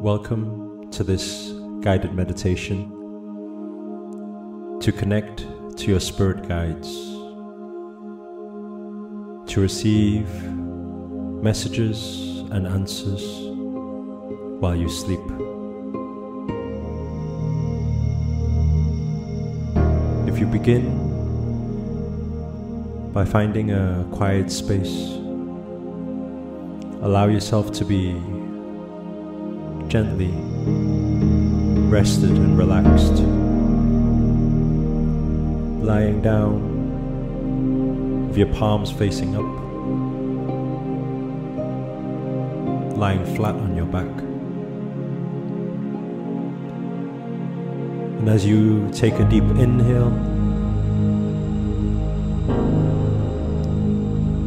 Welcome to this guided meditation to connect to your spirit guides, to receive messages and answers while you sleep. If you begin by finding a quiet space, allow yourself to be gently rested and relaxed, lying down with your palms facing up, lying flat on your back. And as you take a deep inhale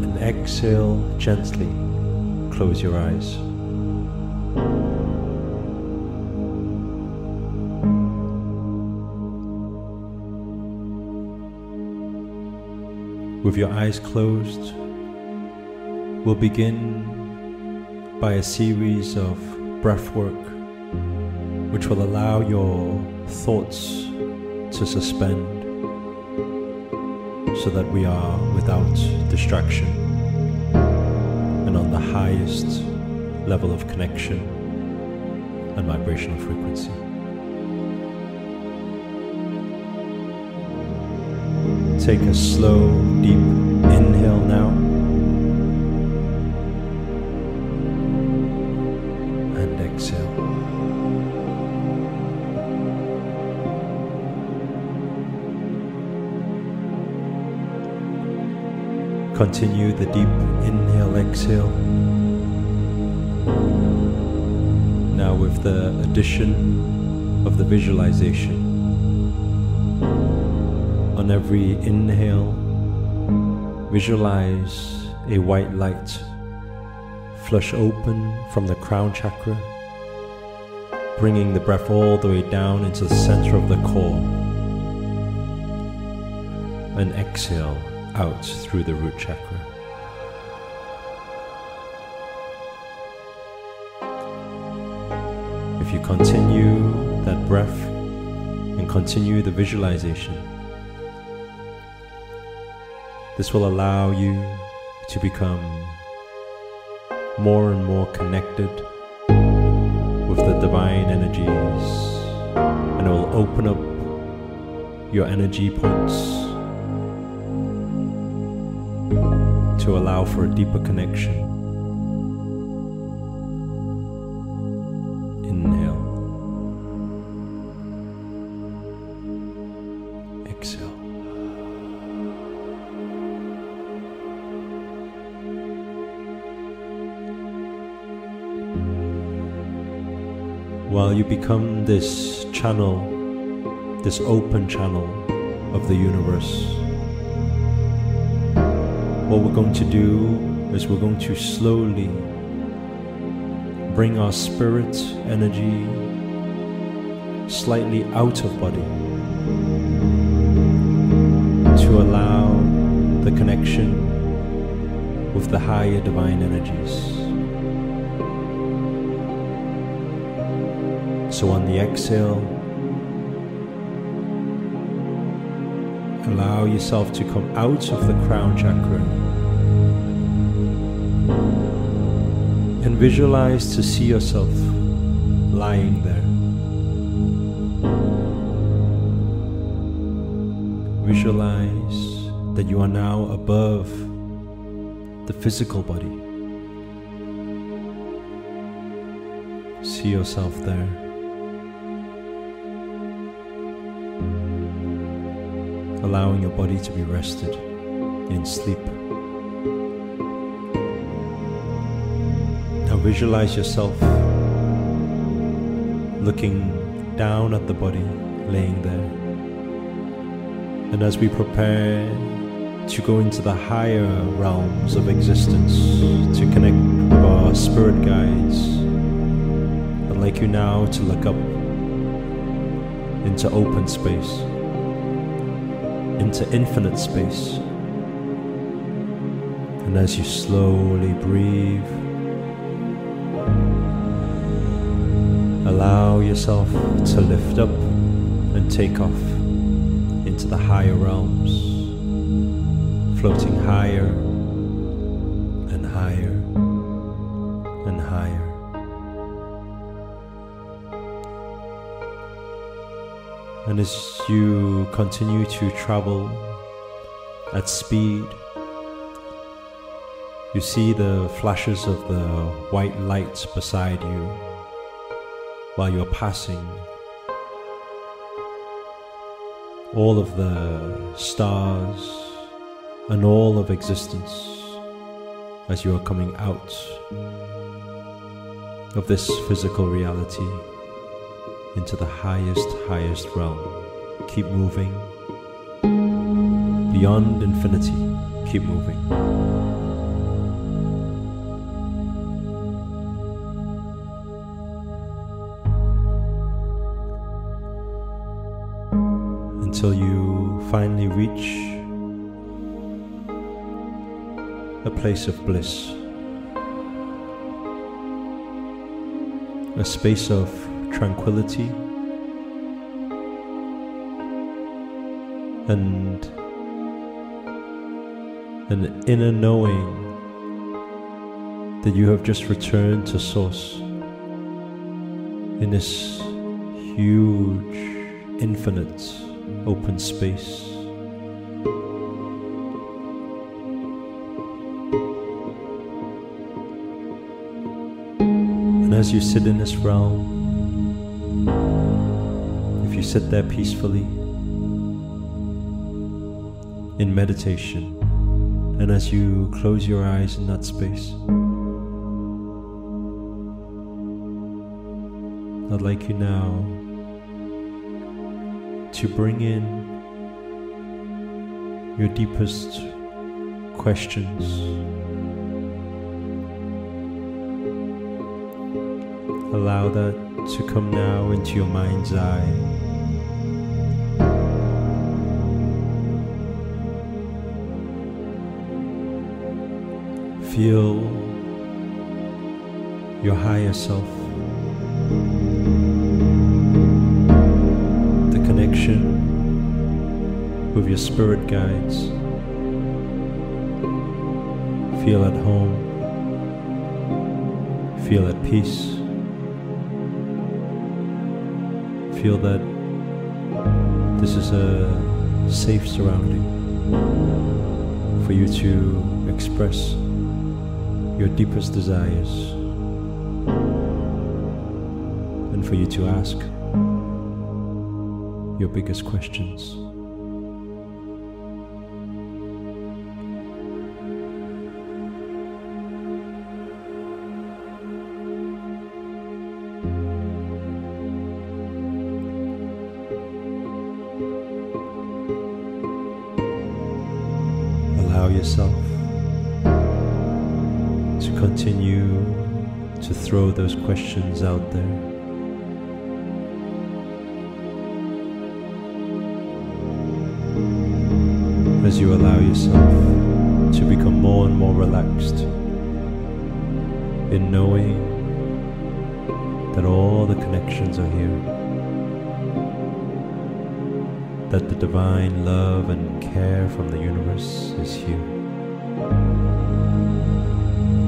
and exhale gently, close your eyes. With your eyes closed, we'll begin by a series of breath work which will allow your thoughts to suspend so that we are without distraction and on the highest level of connection and vibrational frequency. Take a slow, deep inhale now. And exhale. Continue the deep inhale, exhale. Now, with the addition of the visualization every inhale, visualize a white light flush open from the crown chakra, bringing the breath all the way down into the center of the core. And exhale out through the root chakra. If you continue that breath and continue the visualization, this will allow you to become more and more connected with the divine energies, and it will open up your energy points to allow for a deeper connection. While you become this channel, this open channel of the universe, what we're going to do is we're going to slowly bring our spirit energy slightly out of body to allow the connection with the higher divine energies. So on the exhale, allow yourself to come out of the crown chakra and visualize to see yourself lying there. Visualize that you are now above the physical body. See yourself there. Allowing your body to be rested in sleep. Now visualize yourself looking down at the body, laying there. And as we prepare to go into the higher realms of existence, to connect with our spirit guides, I'd like you now to look up into open space into infinite space. And as you slowly breathe, allow yourself to lift up and take off into the higher realms, floating higher And as you continue to travel at speed, you see the flashes of the white lights beside you while you're passing. All of the stars and all of existence as you are coming out of this physical reality into the highest, highest realm. Keep moving beyond infinity. Keep moving. until you finally reach a place of bliss, a space of tranquility and an inner knowing that you have just returned to Source in this huge, infinite open space. And as you sit in this realm, sit there peacefully in meditation, and as you close your eyes in that space, I'd like you now to bring in your deepest questions. Allow that to come now into your mind's eye. Feel your higher self. The connection with your spirit guides. Feel at home. Feel at peace. Feel that this is a safe surrounding for you to express your deepest desires and for you to ask your biggest questions. Those questions out there. as you allow yourself to become more and more relaxed in knowing that all the connections are here, that the divine love and care from the universe is here,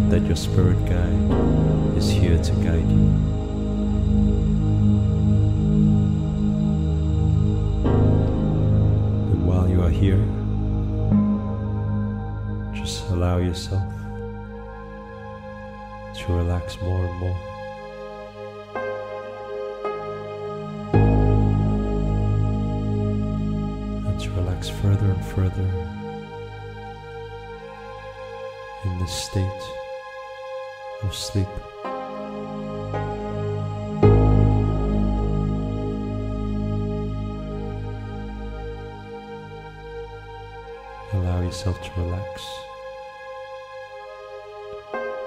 that your spirit guide is here to guide you. And while you are here, just allow yourself to relax more and more. And to relax further and further in this state of sleep. Yourself to relax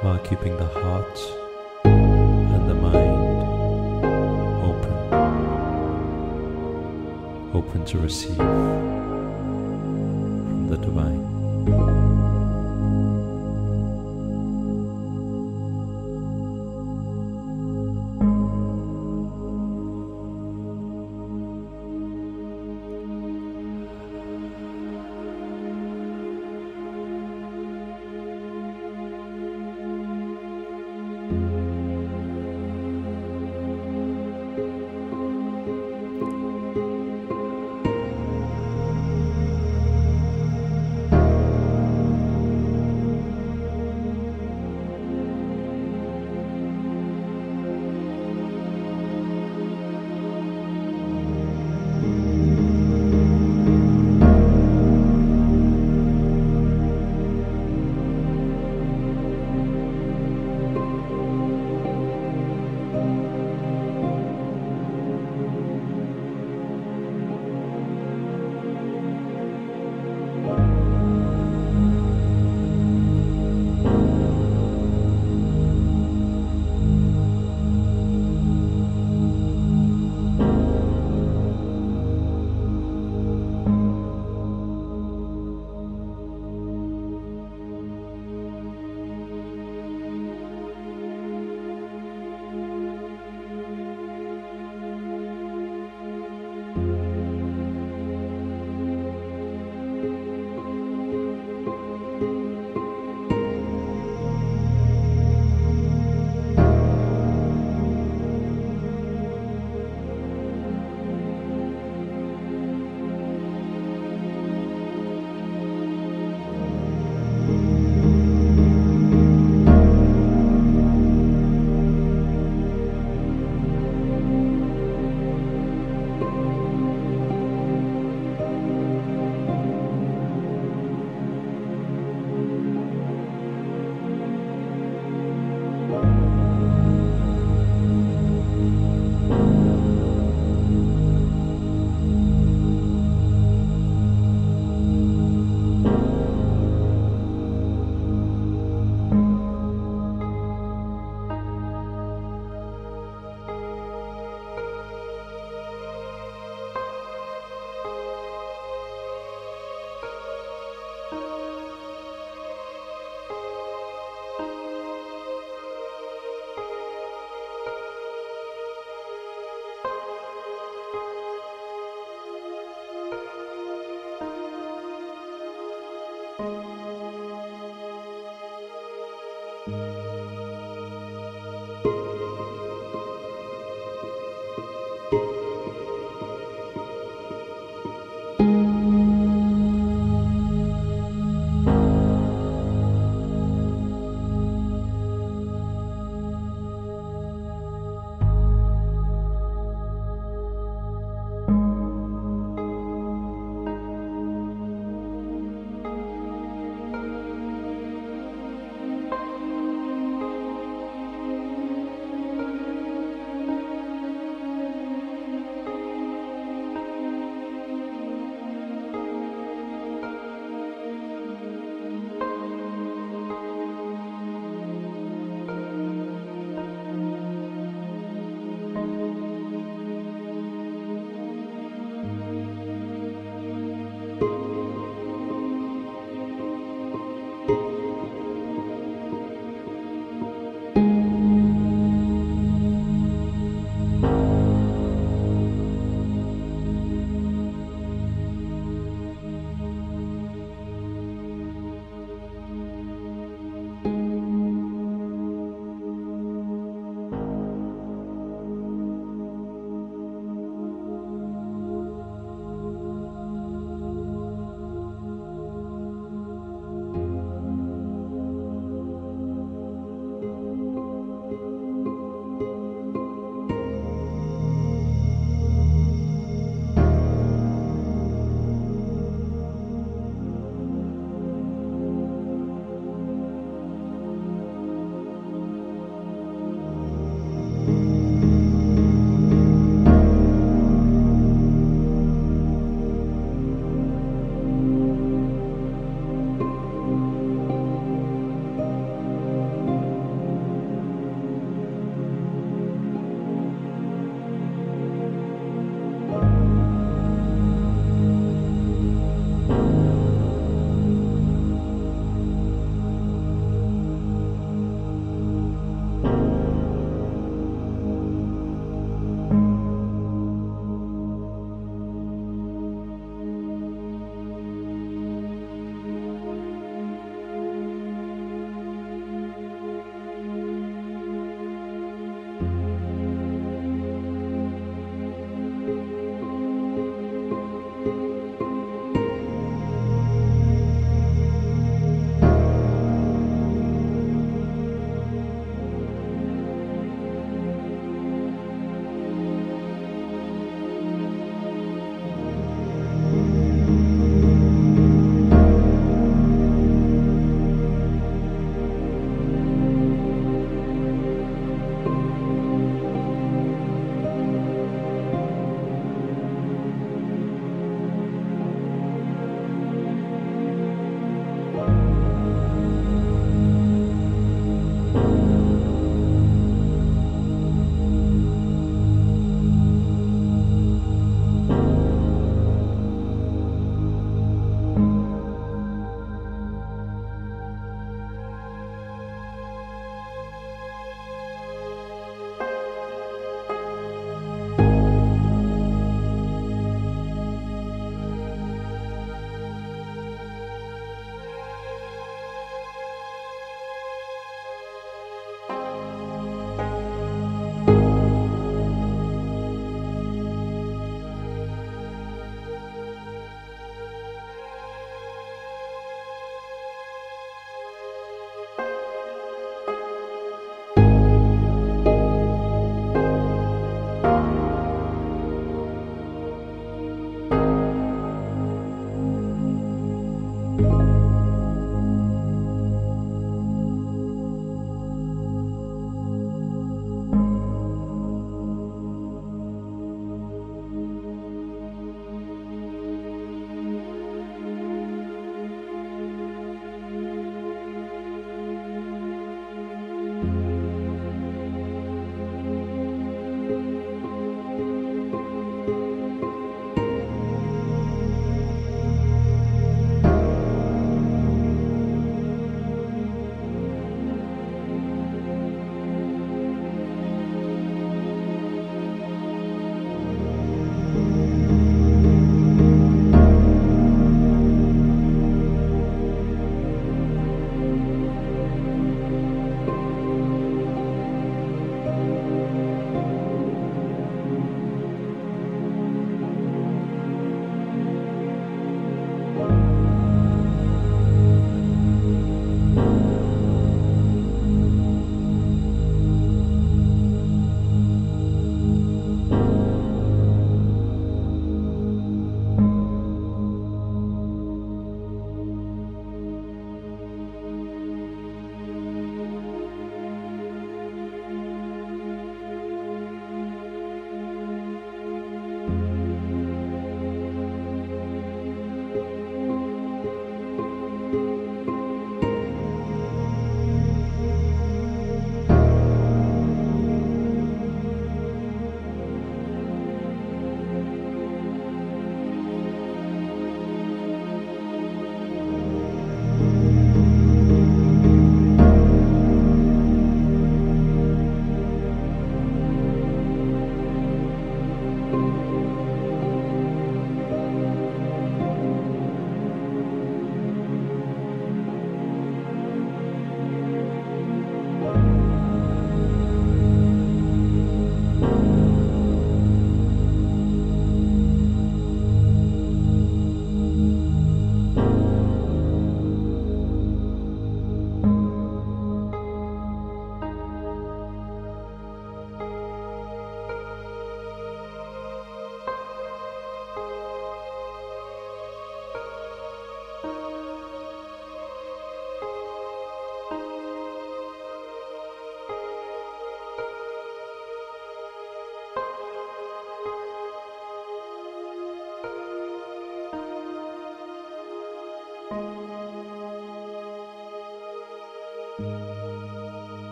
while keeping the heart and the mind open, open to receive from the divine.